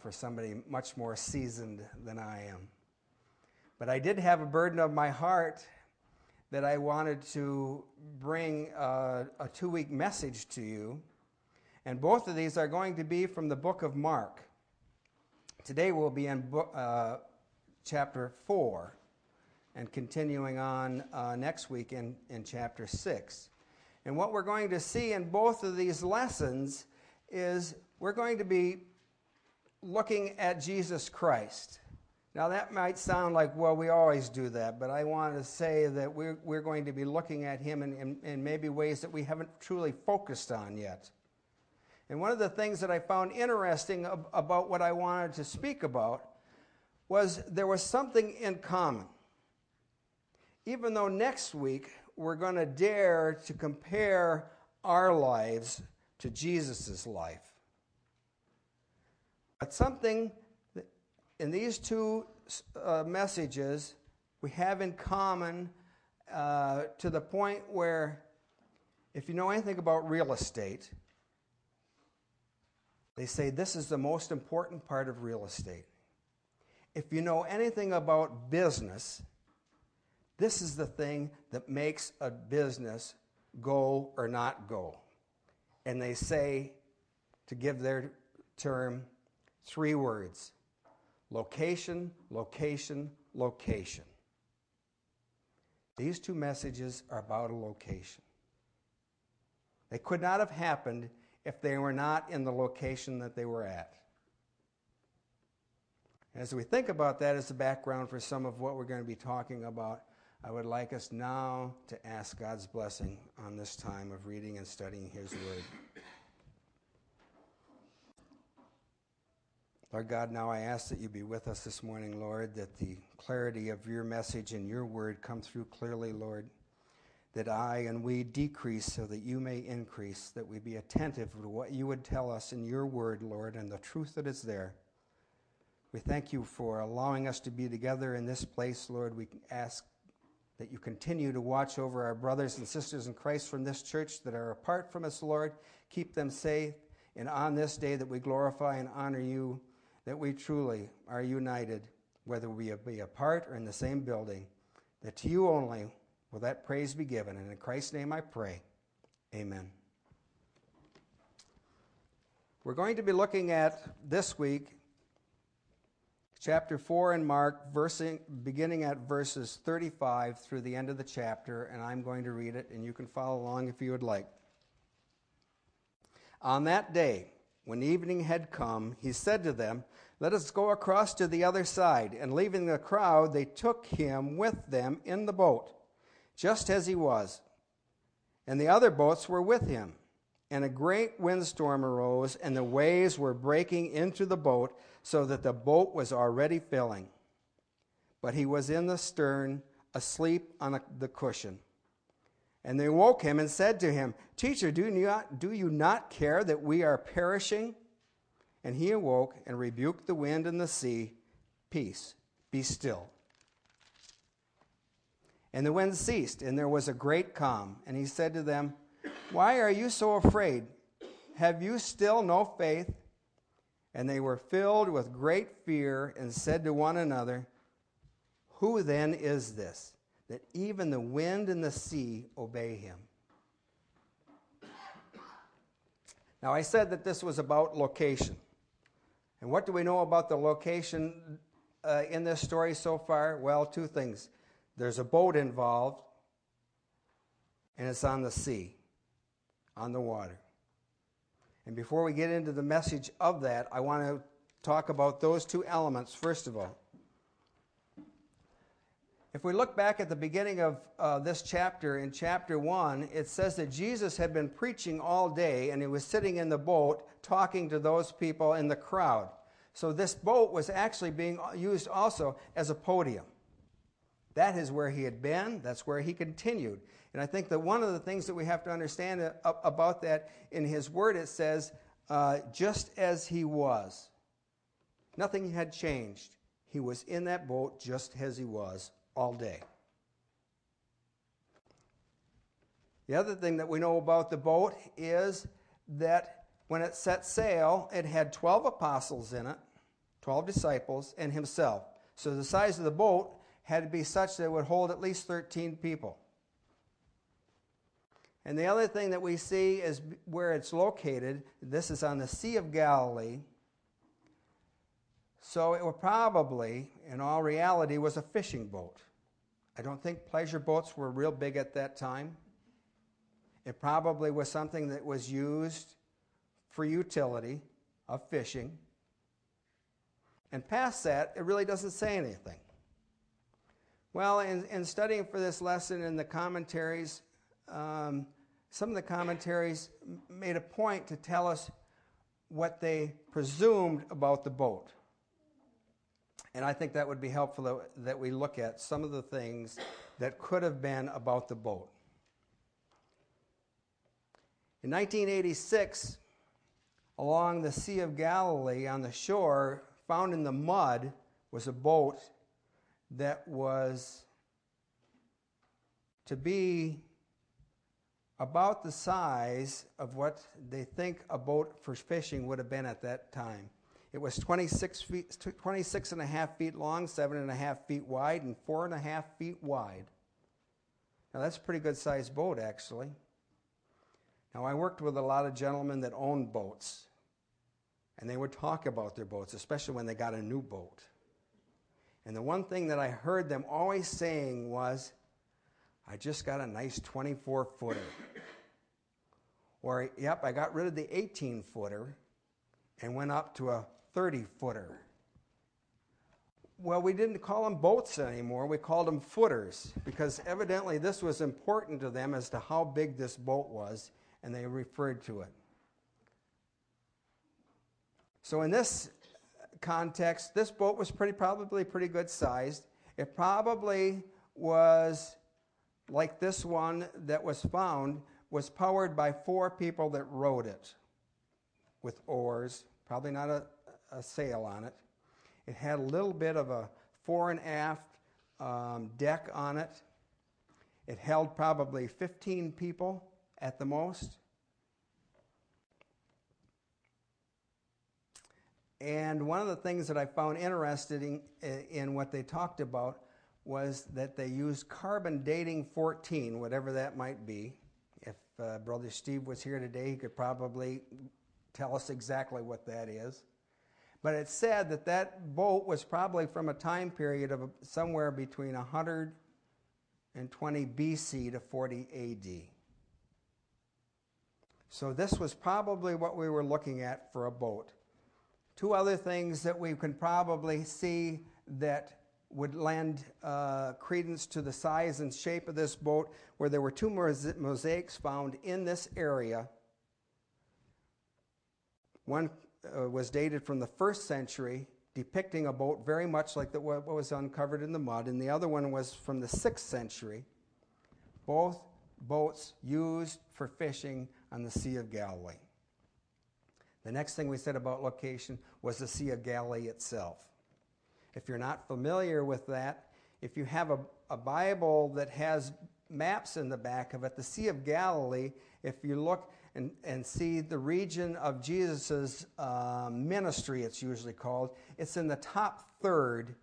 for somebody much more seasoned than I am. But I did have a burden of my heart that I wanted to bring a, a two week message to you. And both of these are going to be from the book of Mark. Today we'll be in book, uh, chapter 4 and continuing on uh, next week in, in chapter 6. And what we're going to see in both of these lessons is we're going to be looking at Jesus Christ. Now, that might sound like, well, we always do that, but I want to say that we're, we're going to be looking at him in, in, in maybe ways that we haven't truly focused on yet. And one of the things that I found interesting ab- about what I wanted to speak about was there was something in common. Even though next week we're going to dare to compare our lives to Jesus' life. But something in these two uh, messages we have in common uh, to the point where, if you know anything about real estate, they say this is the most important part of real estate. If you know anything about business, this is the thing that makes a business go or not go. And they say, to give their term, three words location, location, location. These two messages are about a location. They could not have happened if they were not in the location that they were at. As we think about that as the background for some of what we're going to be talking about, I would like us now to ask God's blessing on this time of reading and studying His Word. Lord God, now I ask that you be with us this morning, Lord, that the clarity of your message and your word come through clearly, Lord, that I and we decrease so that you may increase, that we be attentive to what you would tell us in your word, Lord, and the truth that is there. We thank you for allowing us to be together in this place, Lord. We ask that you continue to watch over our brothers and sisters in Christ from this church that are apart from us, Lord. Keep them safe. And on this day that we glorify and honor you, that we truly are united, whether we be apart or in the same building, that to you only will that praise be given. And in Christ's name I pray. Amen. We're going to be looking at this week chapter 4 in Mark, versing, beginning at verses 35 through the end of the chapter, and I'm going to read it, and you can follow along if you would like. On that day, when evening had come, he said to them, Let us go across to the other side. And leaving the crowd, they took him with them in the boat, just as he was. And the other boats were with him. And a great windstorm arose, and the waves were breaking into the boat so that the boat was already filling. But he was in the stern, asleep on the cushion. And they woke him and said to him, Teacher, do you, not, do you not care that we are perishing? And he awoke and rebuked the wind and the sea, Peace, be still. And the wind ceased, and there was a great calm. And he said to them, Why are you so afraid? Have you still no faith? And they were filled with great fear and said to one another, Who then is this, that even the wind and the sea obey him? Now, I said that this was about location. And what do we know about the location uh, in this story so far? Well, two things. There's a boat involved, and it's on the sea, on the water. And before we get into the message of that, I want to talk about those two elements first of all. If we look back at the beginning of uh, this chapter, in chapter 1, it says that Jesus had been preaching all day and he was sitting in the boat talking to those people in the crowd. So this boat was actually being used also as a podium. That is where he had been, that's where he continued. And I think that one of the things that we have to understand about that in his word, it says, uh, just as he was. Nothing had changed. He was in that boat just as he was all day. The other thing that we know about the boat is that when it set sail, it had 12 apostles in it, 12 disciples, and himself. So the size of the boat had to be such that it would hold at least 13 people. And the other thing that we see is where it's located. This is on the Sea of Galilee. So it probably, in all reality, was a fishing boat. I don't think pleasure boats were real big at that time. It probably was something that was used for utility of fishing. And past that, it really doesn't say anything. Well, in, in studying for this lesson in the commentaries, um, some of the commentaries made a point to tell us what they presumed about the boat. And I think that would be helpful that, we look at some of the things that could have been about the boat. In 1986, along the Sea of Galilee on the shore, found in the mud, was a boat that was to be about the size of what they think a boat for fishing would have been at that time. It was 26, feet, 26 and a half feet long, seven and a half feet wide, and four and a half feet wide. Now, that's a pretty good sized boat, actually. Now, I worked with a lot of gentlemen that owned boats, and they would talk about their boats, especially when they got a new boat. And the one thing that I heard them always saying was, I just got a nice 24 footer. or, yep, I got rid of the 18 footer and went up to a 30 footer. Well, we didn't call them boats anymore. We called them footers because evidently this was important to them as to how big this boat was, and they referred to it. So, in this context, this boat was pretty probably pretty good sized. It probably was like this one that was found, was powered by four people that rowed it with oars, probably not a, a sail on it. It had a little bit of a fore and aft um, deck on it. It held probably 15 people at the most. And one of the things that I found interesting in, what they talked about was that they used carbon dating 14, whatever that might be. If uh, Brother Steve was here today, he could probably tell us exactly what that is. But it said that that boat was probably from a time period of somewhere between 120 BC to 40 AD. So this was probably what we were looking at for a boat. Two other things that we can probably see that would lend uh, credence to the size and shape of this boat, where there were two mosaics found in this area. One uh, was dated from the first century, depicting a boat very much like the, what was uncovered in the mud, and the other one was from the sixth century. Both boats used for fishing on the Sea of Galilee. The next thing we said about location was the Sea of Galilee itself. If you're not familiar with that, if you have a, a Bible that has maps in the back of it, the Sea of Galilee, if you look and, and see the region of Jesus' uh, ministry, it's usually called, it's in the top third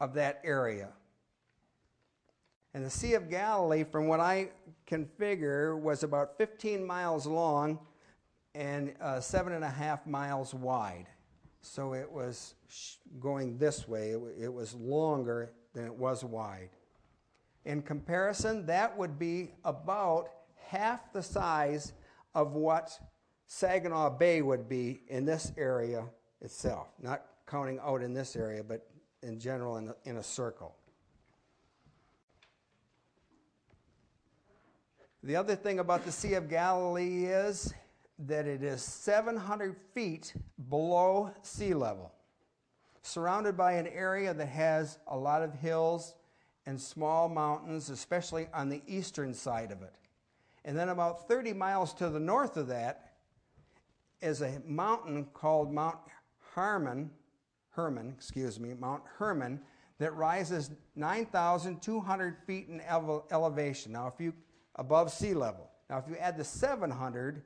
of that area. And the Sea of Galilee, from what I can figure, was about 15 miles long and uh, seven and a half miles wide. So it was going this way, it was longer than it was wide. In comparison, that would be about half the size of what Saginaw Bay would be in this area itself, not counting out in this area, but in general in a, in a circle. The other thing about the Sea of Galilee is that it is 700 feet below sea level, surrounded by an area that has a lot of hills and small mountains, especially on the eastern side of it. And then about 30 miles to the north of that is a mountain called Mount Hermon, Hermon, excuse me, Mount Hermon, that rises 9,200 feet in elevation. Now, if you above sea level. Now, if you add the 700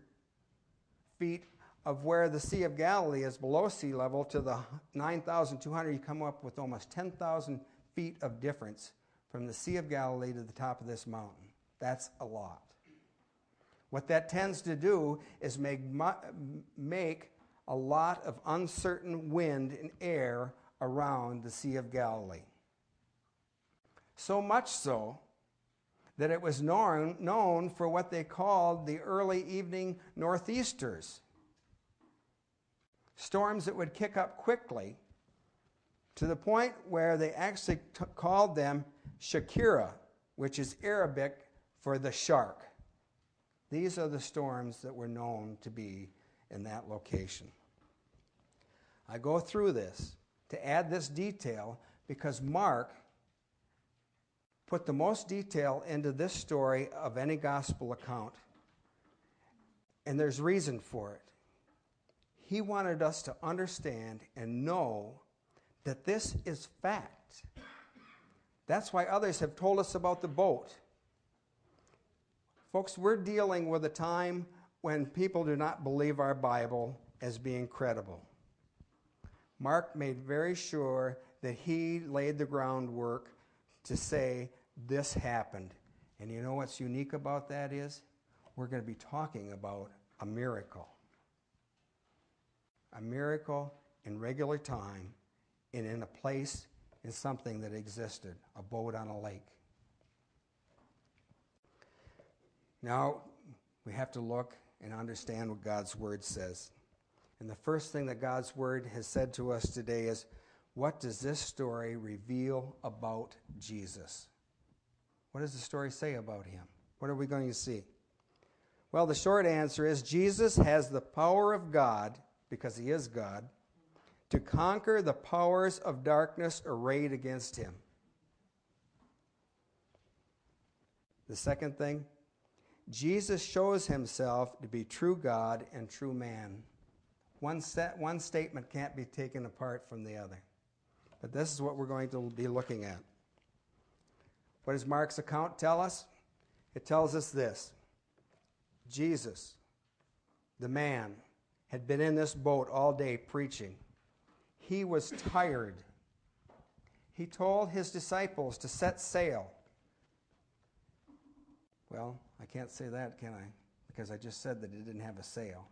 feet of where the Sea of Galilee is below sea level to the 9,200, you come up with almost 10,000 feet of difference from the Sea of Galilee to the top of this mountain. That's a lot. What that tends to do is make, make a lot of uncertain wind and air around the Sea of Galilee. So much so that it was known, known for what they called the early evening northeasters. Storms that would kick up quickly to the point where they actually t- called them Sharkia, which is Arabic for the shark. These are the storms that were known to be in that location. I go through this to add this detail because Mark put the most detail into this story of any gospel account. And there's reason for it. He wanted us to understand and know that this is fact. That's why others have told us about the boat. Folks, we're dealing with a time when people do not believe our Bible as being credible. Mark made very sure that he laid the groundwork to say this happened. And you know what's unique about that is we're going to be talking about a miracle. A miracle in regular time and in a place in something that existed, a boat on a lake. Now, we have to look and understand what God's Word says. And the first thing that God's Word has said to us today is what does this story reveal about Jesus? What does the story say about him? What are we going to see? Well, the short answer is Jesus has the power of God, because he is God, to conquer the powers of darkness arrayed against him. The second thing, Jesus shows himself to be true God and true man. One, set, one statement can't be taken apart from the other. But this is what we're going to be looking at. What does Mark's account tell us? It tells us this Jesus, the man, had been in this boat all day preaching. He was tired. He told his disciples to set sail. Well, I can't say that, can I? Because I just said that it didn't have a sail.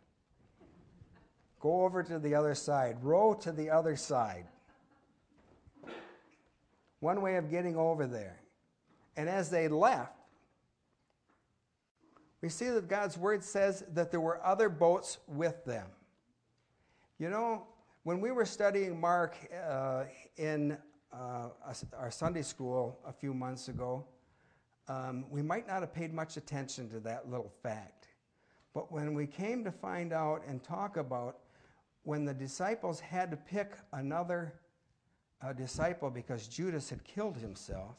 Go over to the other side, row to the other side. One way of getting over there. And as they left, we see that God's word says that there were other boats with them. You know, when we were studying Mark uh, in uh, our Sunday school a few months ago, um, we might not have paid much attention to that little fact. But when we came to find out and talk about when the disciples had to pick another uh, disciple because Judas had killed himself,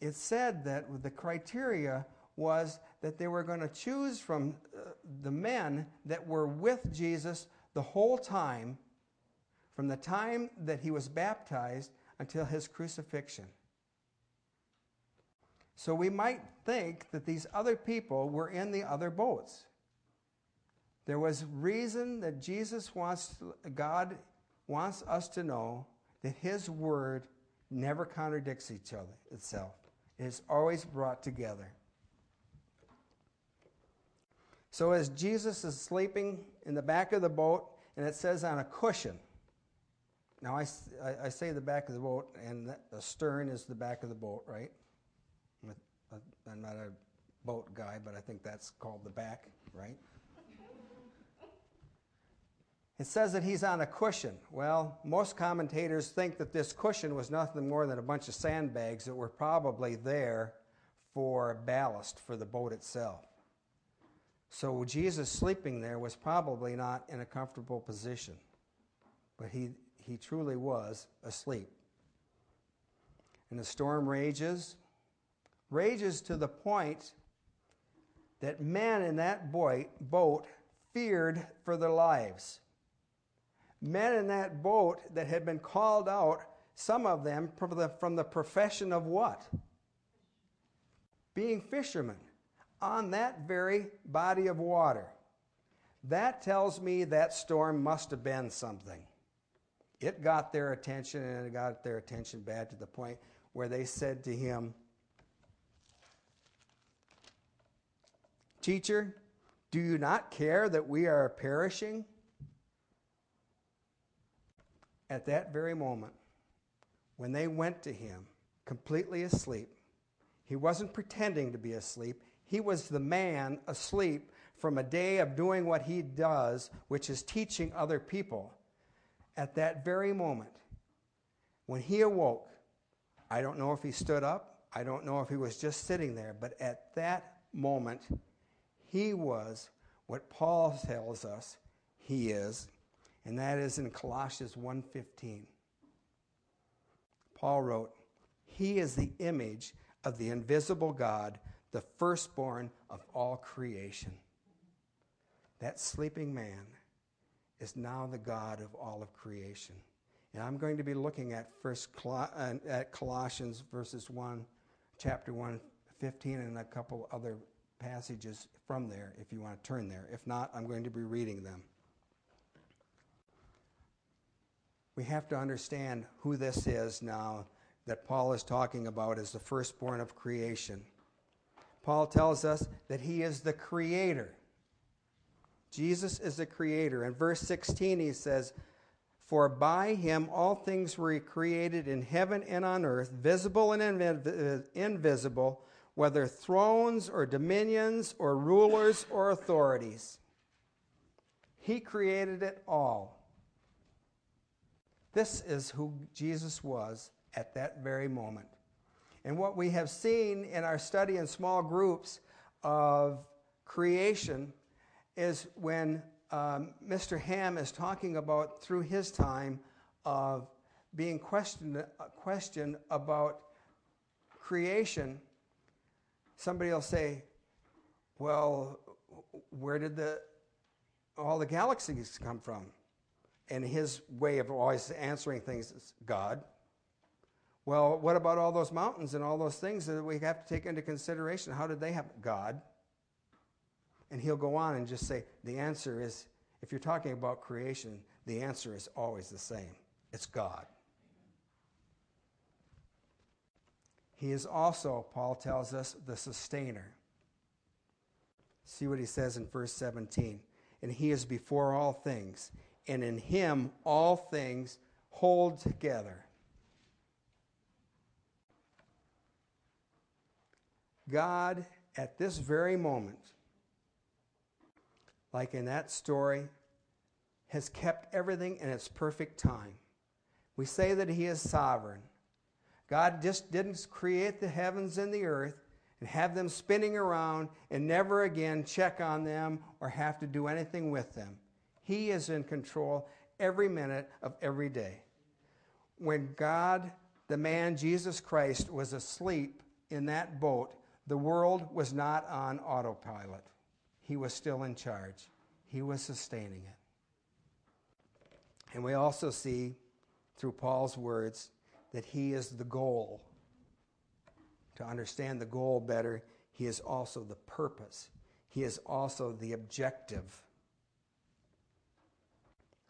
it said that the criteria was that they were going to choose from uh, the men that were with Jesus the whole time, from the time that he was baptized until his crucifixion. So we might think that these other people were in the other boats. There was reason that Jesus wants, God wants us to know that His Word never contradicts each other itself. It is always brought together. So as Jesus is sleeping in the back of the boat, and it says on a cushion. Now I, I, say the back of the boat, and the stern is the back of the boat, right? I'm not a boat guy, but I think that's called the back, right? It says that he's on a cushion. Well, most commentators think that this cushion was nothing more than a bunch of sandbags that were probably there for ballast for the boat itself. So Jesus sleeping there was probably not in a comfortable position, but he, he truly was asleep. And the storm rages, rages to the point that men in that boy, boat feared for their lives men in that boat that had been called out, some of them from the, from the profession of what? Being fishermen on that very body of water. That tells me that storm must have been something. It got their attention, and it got their attention bad to the point where they said to him, Teacher, do you not care that we are perishing? At that very moment, when they went to him, completely asleep, he wasn't pretending to be asleep. He was the man asleep from a day of doing what he does, which is teaching other people. At that very moment, when he awoke, I don't know if he stood up, I don't know if he was just sitting there, but at that moment, he was what Paul tells us he is, and that is in Colossians 1:15. Paul wrote, "He is the image of the invisible God, the firstborn of all creation." That sleeping man is now the God of all of creation. And I'm going to be looking at first uh, at Colossians verses 1 chapter 1 15 and a couple other passages from there if you want to turn there. If not, I'm going to be reading them. We have to understand who this is now that Paul is talking about as the firstborn of creation. Paul tells us that he is the creator. Jesus is the creator. In verse 16, he says, For by him all things were created in heaven and on earth, visible and invisible, whether thrones or dominions or rulers or authorities. He created it all. This is who Jesus was at that very moment. And what we have seen in our study in small groups of creation is when um, Mr. Ham is talking about through his time of being questioned, uh, questioned about creation, somebody will say, Well, where did the, all the galaxies come from? And his way of always answering things is God. Well, what about all those mountains and all those things that we have to take into consideration? How did they have God? And he'll go on and just say, the answer is, if you're talking about creation, the answer is always the same it's God. He is also, Paul tells us, the sustainer. See what he says in verse 17. And he is before all things, and in him all things hold together. God, at this very moment, like in that story, has kept everything in its perfect time. We say that He is sovereign. God just didn't create the heavens and the earth and have them spinning around and never again check on them or have to do anything with them. He is in control every minute of every day. When God, the man Jesus Christ, was asleep in that boat, the world was not on autopilot. He was still in charge, He was sustaining it. And we also see through Paul's words that He is the goal. To understand the goal better, He is also the purpose, He is also the objective.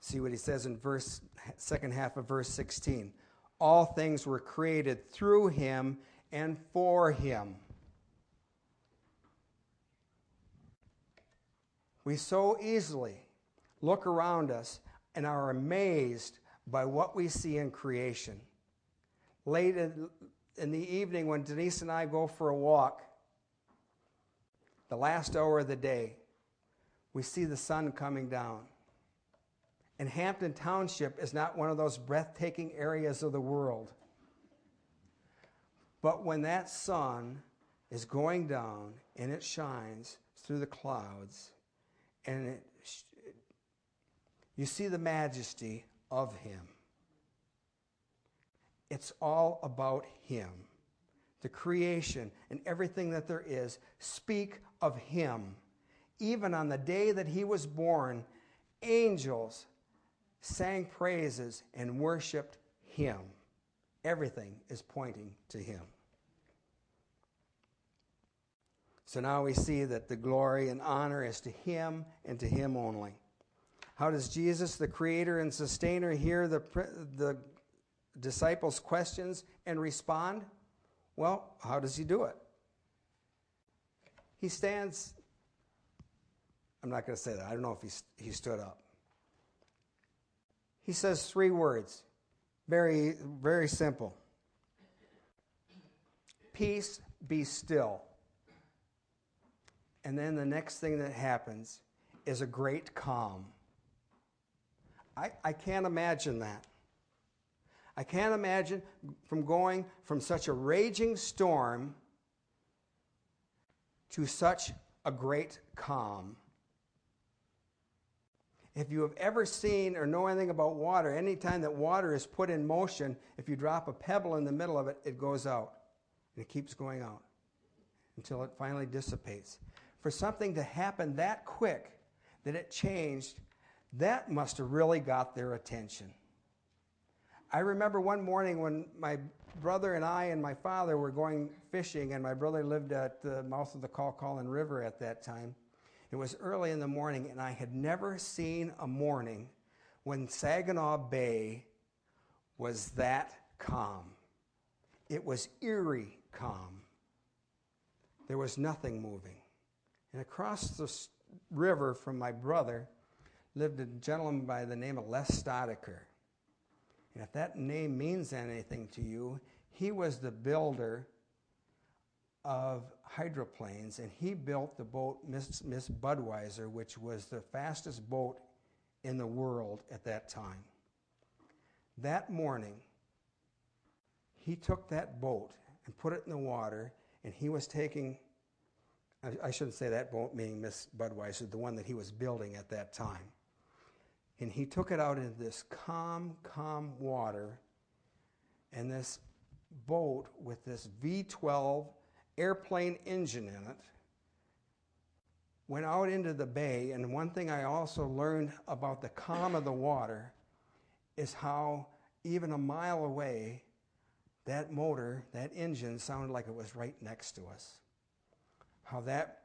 See what he says in verse second half of verse 16. All things were created through him and for him. We so easily look around us and are amazed by what we see in creation. Late in the evening, when Denise and I go for a walk, the last hour of the day, we see the sun coming down. And Hampton Township is not one of those breathtaking areas of the world. But when that sun is going down and it shines through the clouds, and it, you see the majesty of Him. It's all about Him. The creation and everything that there is speak of Him. Even on the day that He was born, angels sang praises and worshiped Him. Everything is pointing to Him. So now we see that the glory and honor is to Him and to Him only. How does Jesus, the Creator and Sustainer, hear the, the disciples' questions and respond? Well, how does He do it? He stands, I'm not going to say that. I don't know if he, he stood up. He says three words, very, very simple Peace, be still. And then the next thing that happens is a great calm. I, I can't imagine that. I can't imagine from going from such a raging storm to such a great calm. If you have ever seen or know anything about water, anytime that water is put in motion, if you drop a pebble in the middle of it, it goes out. And it keeps going out until it finally dissipates. For something to happen that quick that it changed, that must have really got their attention. I remember one morning when my brother and I and my father were going fishing, and my brother lived at the mouth of the Kawkawlin River at that time. It was early in the morning, and I had never seen a morning when Saginaw Bay was that calm. It was eerie calm. There was nothing moving. And across the river from my brother lived a gentleman by the name of Les Staudacher. And if that name means anything to you, he was the builder of hydroplanes, and he built the boat Miss, Miss Budweiser, which was the fastest boat in the world at that time. That morning, he took that boat and put it in the water, and he was taking, I, I shouldn't say that boat meaning Miss Budweiser, the one that he was building at that time. And he took it out into this calm, calm water, and this boat with this V12 airplane engine in it went out into the bay. And one thing I also learned about the calm of the water is how, even a mile away, that motor, that engine sounded like it was right next to us. How that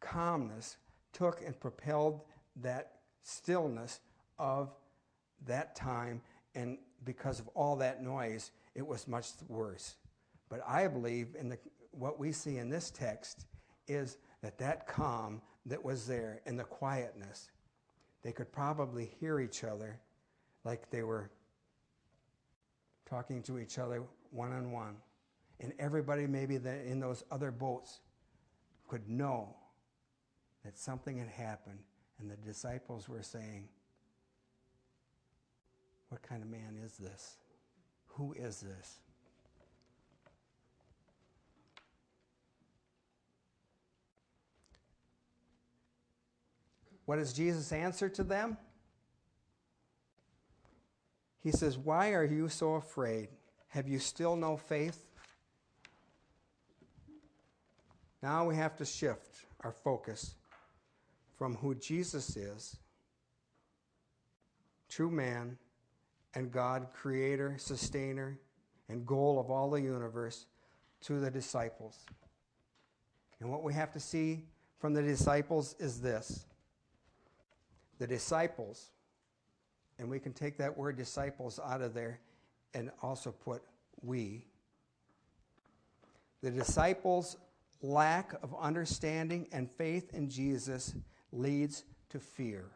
calmness took and propelled that stillness of that time, and because of all that noise, it was much worse. But I believe in the, what we see in this text is that that calm that was there and the quietness, they could probably hear each other like they were talking to each other one on one. And everybody, maybe in those other boats, could know that something had happened. And the disciples were saying, What kind of man is this? Who is this? What does Jesus' answer to them? He says, Why are you so afraid? Have you still no faith? Now we have to shift our focus from who Jesus is, true man, and God, creator, sustainer, and goal of all the universe, to the disciples. And what we have to see from the disciples is this the disciples, and we can take that word disciples out of there and also put we. The disciples' lack of understanding and faith in Jesus leads to fear.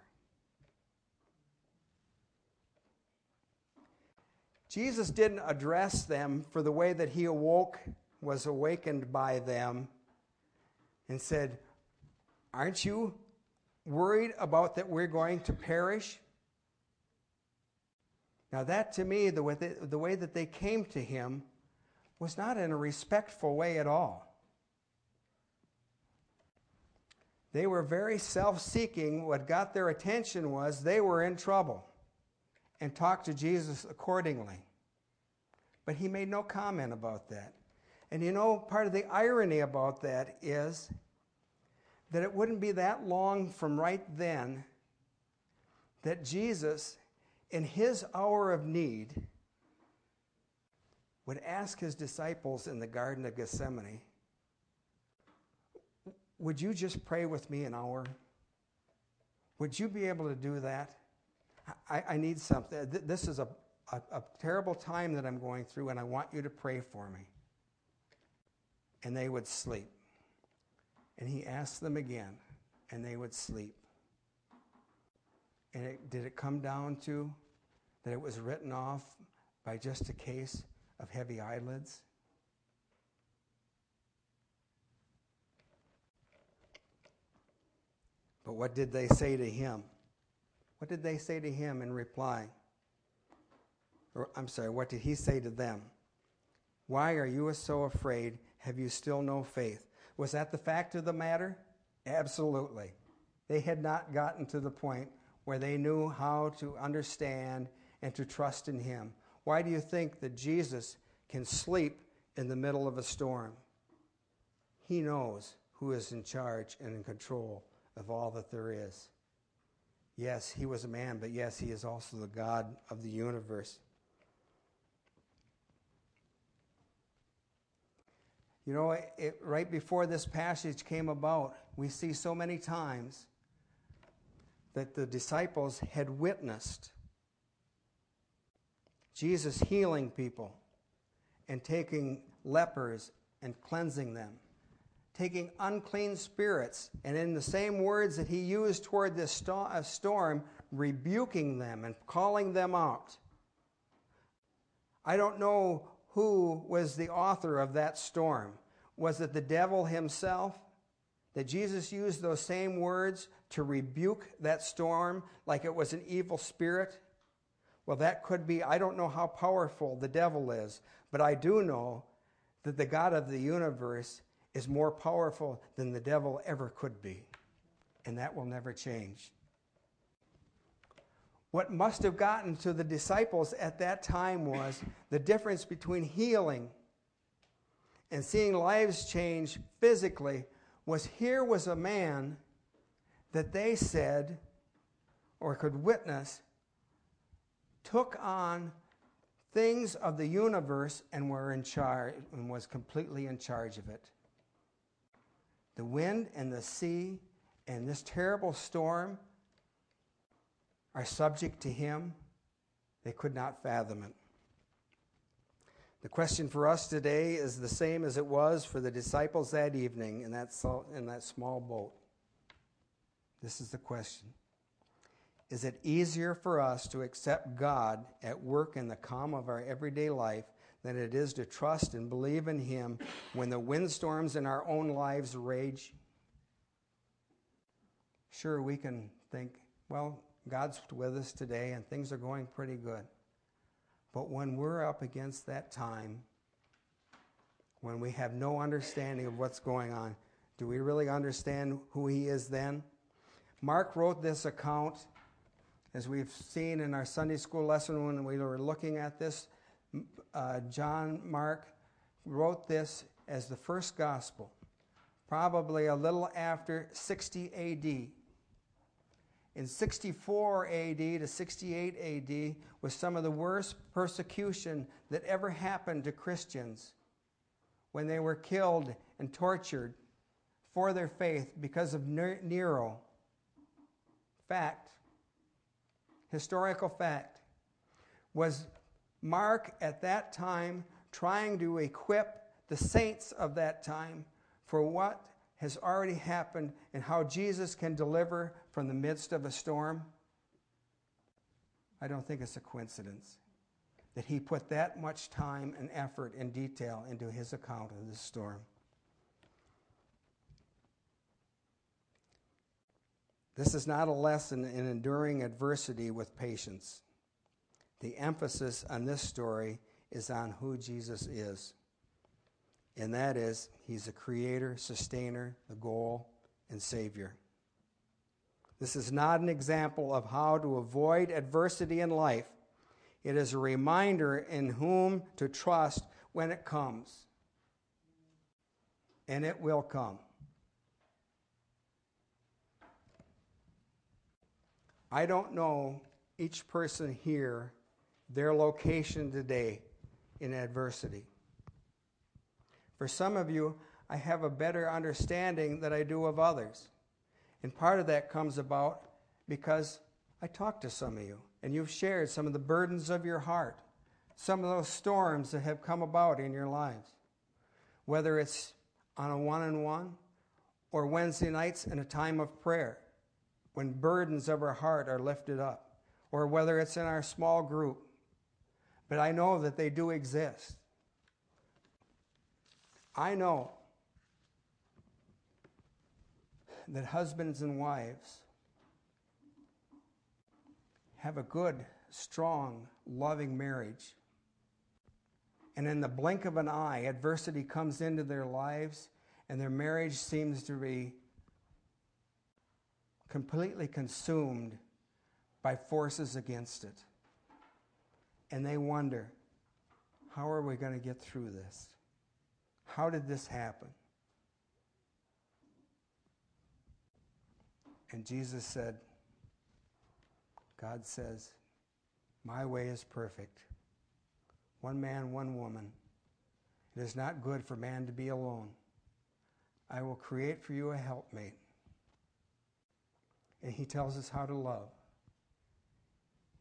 Jesus didn't address them for the way that he awoke, was awakened by them, and said, Aren't you worried about that we're going to perish? Now, that to me, the way, they, the way that they came to him was not in a respectful way at all. They were very self seeking. What got their attention was they were in trouble and talked to Jesus accordingly. But he made no comment about that. And you know, part of the irony about that is that it wouldn't be that long from right then that Jesus, in his hour of need, would ask his disciples in the Garden of Gethsemane, would you just pray with me an hour? Would you be able to do that? I, I need something. This is a, a, a terrible time that I'm going through, and I want you to pray for me. And they would sleep. And he asked them again, and they would sleep. And it, did it come down to that it was written off by just a case of heavy eyelids? But what did they say to him? What did they say to him in reply? Or, I'm sorry, what did he say to them? Why are you so afraid? Have you still no faith? Was that the fact of the matter? Absolutely. They had not gotten to the point where they knew how to understand and to trust in him. Why do you think that Jesus can sleep in the middle of a storm? He knows who is in charge and in control of all that there is. Yes, he was a man, but yes, he is also the God of the universe. You know, it, right before this passage came about, we see so many times that the disciples had witnessed Jesus healing people and taking lepers and cleansing them taking unclean spirits, and in the same words that he used toward this uh, storm, rebuking them and calling them out. I don't know who was the author of that storm. Was it the devil himself? That Jesus used those same words to rebuke that storm like it was an evil spirit? Well, that could be. I don't know how powerful the devil is, but I do know that the God of the universe is more powerful than the devil ever could be. And that will never change. What must have gotten to the disciples at that time was the difference between healing and seeing lives change physically was here was a man that they said or could witness took on things of the universe and were in charge and was completely in charge of it. The wind and the sea and this terrible storm are subject to him. They could not fathom it. The question for us today is the same as it was for the disciples that evening in that, in that small boat. This is the question Is it easier for us to accept God at work in the calm of our everyday life than it is to trust and believe in Him when the windstorms in our own lives rage? Sure, we can think, well, God's with us today and things are going pretty good. But when we're up against that time, when we have no understanding of what's going on, do we really understand who He is then? Mark wrote this account, as we've seen in our Sunday school lesson when we were looking at this uh, John Mark wrote this as the first gospel, probably a little after 60 AD. In 64 AD to 68 AD was some of the worst persecution that ever happened to Christians when they were killed and tortured for their faith because of Nero. Fact, historical fact, was Mark, at that time, trying to equip the saints of that time for what has already happened and how Jesus can deliver from the midst of a storm? I don't think it's a coincidence that he put that much time and effort and detail into his account of this storm. This is not a lesson in enduring adversity with patience. The emphasis on this story is on who Jesus is. And that is, he's the creator, sustainer, the goal, and savior. This is not an example of how to avoid adversity in life. It is a reminder in whom to trust when it comes. And it will come. I don't know each person here their location today in adversity. For some of you, I have a better understanding that I do of others. And part of that comes about because I talked to some of you and you've shared some of the burdens of your heart, some of those storms that have come about in your lives. Whether it's on a one on one or Wednesday nights in a time of prayer when burdens of our heart are lifted up, or whether it's in our small group. But I know that they do exist. I know that husbands and wives have a good, strong, loving marriage. And in the blink of an eye, adversity comes into their lives, and their marriage seems to be completely consumed by forces against it. And they wonder, how are we going to get through this? How did this happen? And Jesus said, God says, My way is perfect. One man, one woman. It is not good for man to be alone. I will create for you a helpmate. And he tells us how to love.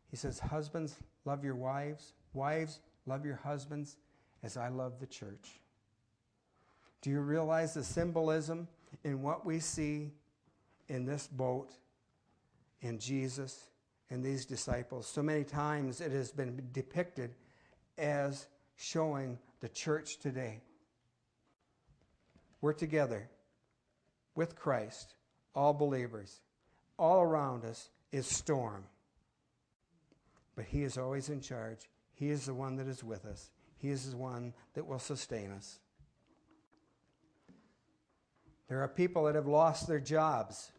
He says, Husbands, love your wives. Wives, love your husbands as I love the church. Do you realize the symbolism in what we see in this boat, in Jesus, and these disciples? So many times it has been depicted as showing the church today. We're together with Christ, all believers. All around us is storm. But He is always in charge. He is the one that is with us. He is the one that will sustain us. There are people that have lost their jobs.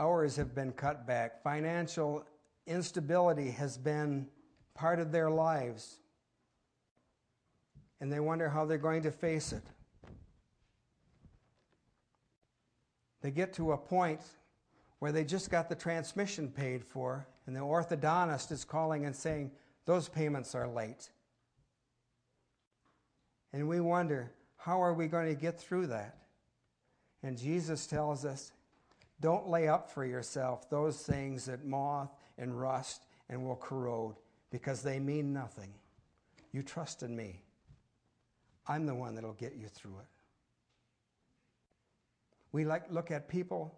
Hours have been cut back. Financial instability has been part of their lives. And they wonder how they're going to face it. They get to a point where they just got the transmission paid for, and the orthodontist is calling and saying, Those payments are late. And we wonder, how are we going to get through that? And Jesus tells us, don't lay up for yourself those things that moth and rust and will corrode because they mean nothing. You trust in me. I'm the one that'll get you through it. We like look at people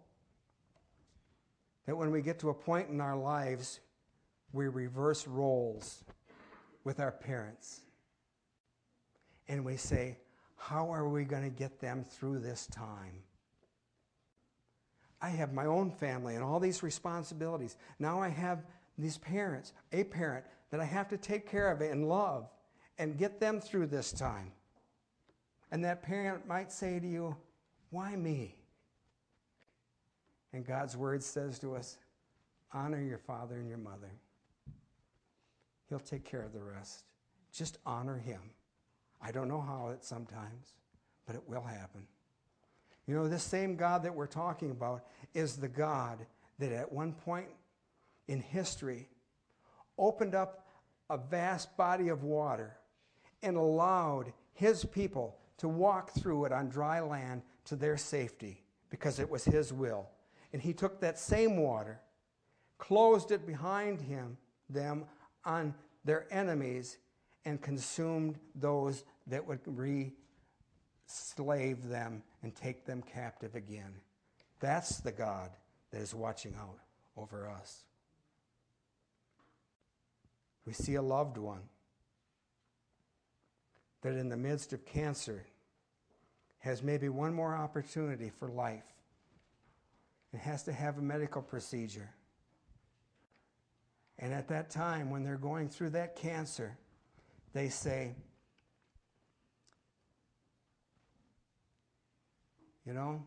that when we get to a point in our lives, we reverse roles with our parents and we say, How are we going to get them through this time? I have my own family and all these responsibilities. Now I have these parents, a parent that I have to take care of and love and get them through this time. And that parent might say to you, Why me? And God's word says to us, Honor your father and your mother. He'll take care of the rest. Just honor him. I don't know how it sometimes, but it will happen. You know, this same God that we're talking about is the God that at one point in history opened up a vast body of water and allowed his people to walk through it on dry land to their safety because it was his will. And he took that same water, closed it behind him, them on their enemies, and consumed those that would re slave them and take them captive again. That's the God that is watching out over us. We see a loved one that, in the midst of cancer, has maybe one more opportunity for life and has to have a medical procedure. And at that time, when they're going through that cancer, they say, You know,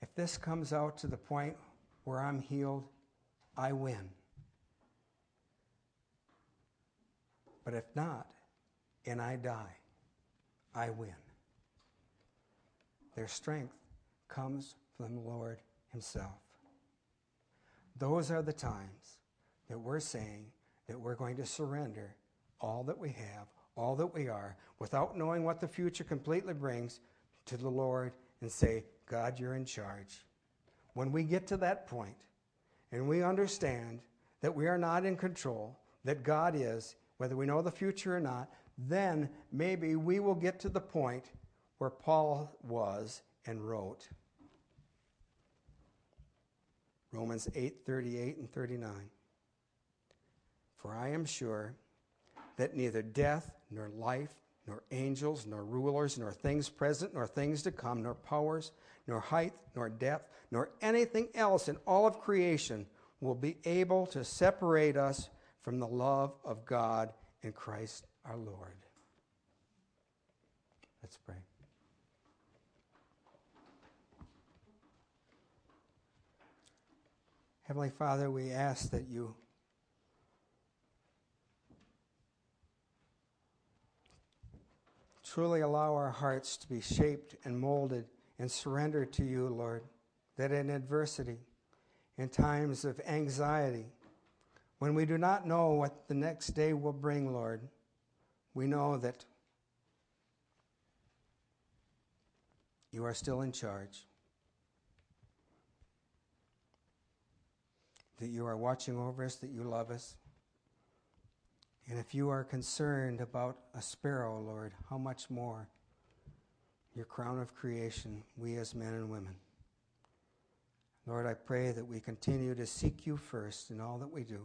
if this comes out to the point where I'm healed, I win. But if not, and I die, I win. Their strength comes from the Lord Himself. Those are the times that we're saying that we're going to surrender all that we have, all that we are, without knowing what the future completely brings, to the Lord and say, God, you're in charge. When we get to that point and we understand that we are not in control, that God is, whether we know the future or not, then maybe we will get to the point where Paul was and wrote. Romans 8 38 and 39. For I am sure that neither death, nor life, nor angels, nor rulers, nor things present, nor things to come, nor powers, nor height, nor depth, nor anything else in all of creation will be able to separate us from the love of God in Christ our Lord. Let's pray. Heavenly Father, we ask that you truly allow our hearts to be shaped and molded and surrendered to you, Lord, that in adversity, in times of anxiety, when we do not know what the next day will bring, Lord, we know that you are still in charge, that you are watching over us, that you love us. And if you are concerned about a sparrow, Lord, how much more your crown of creation, we as men and women. Lord, I pray that we continue to seek you first in all that we do.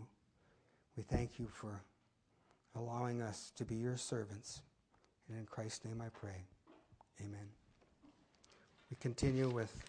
We thank you for allowing us to be your servants. And in Christ's name I pray. Amen. We continue with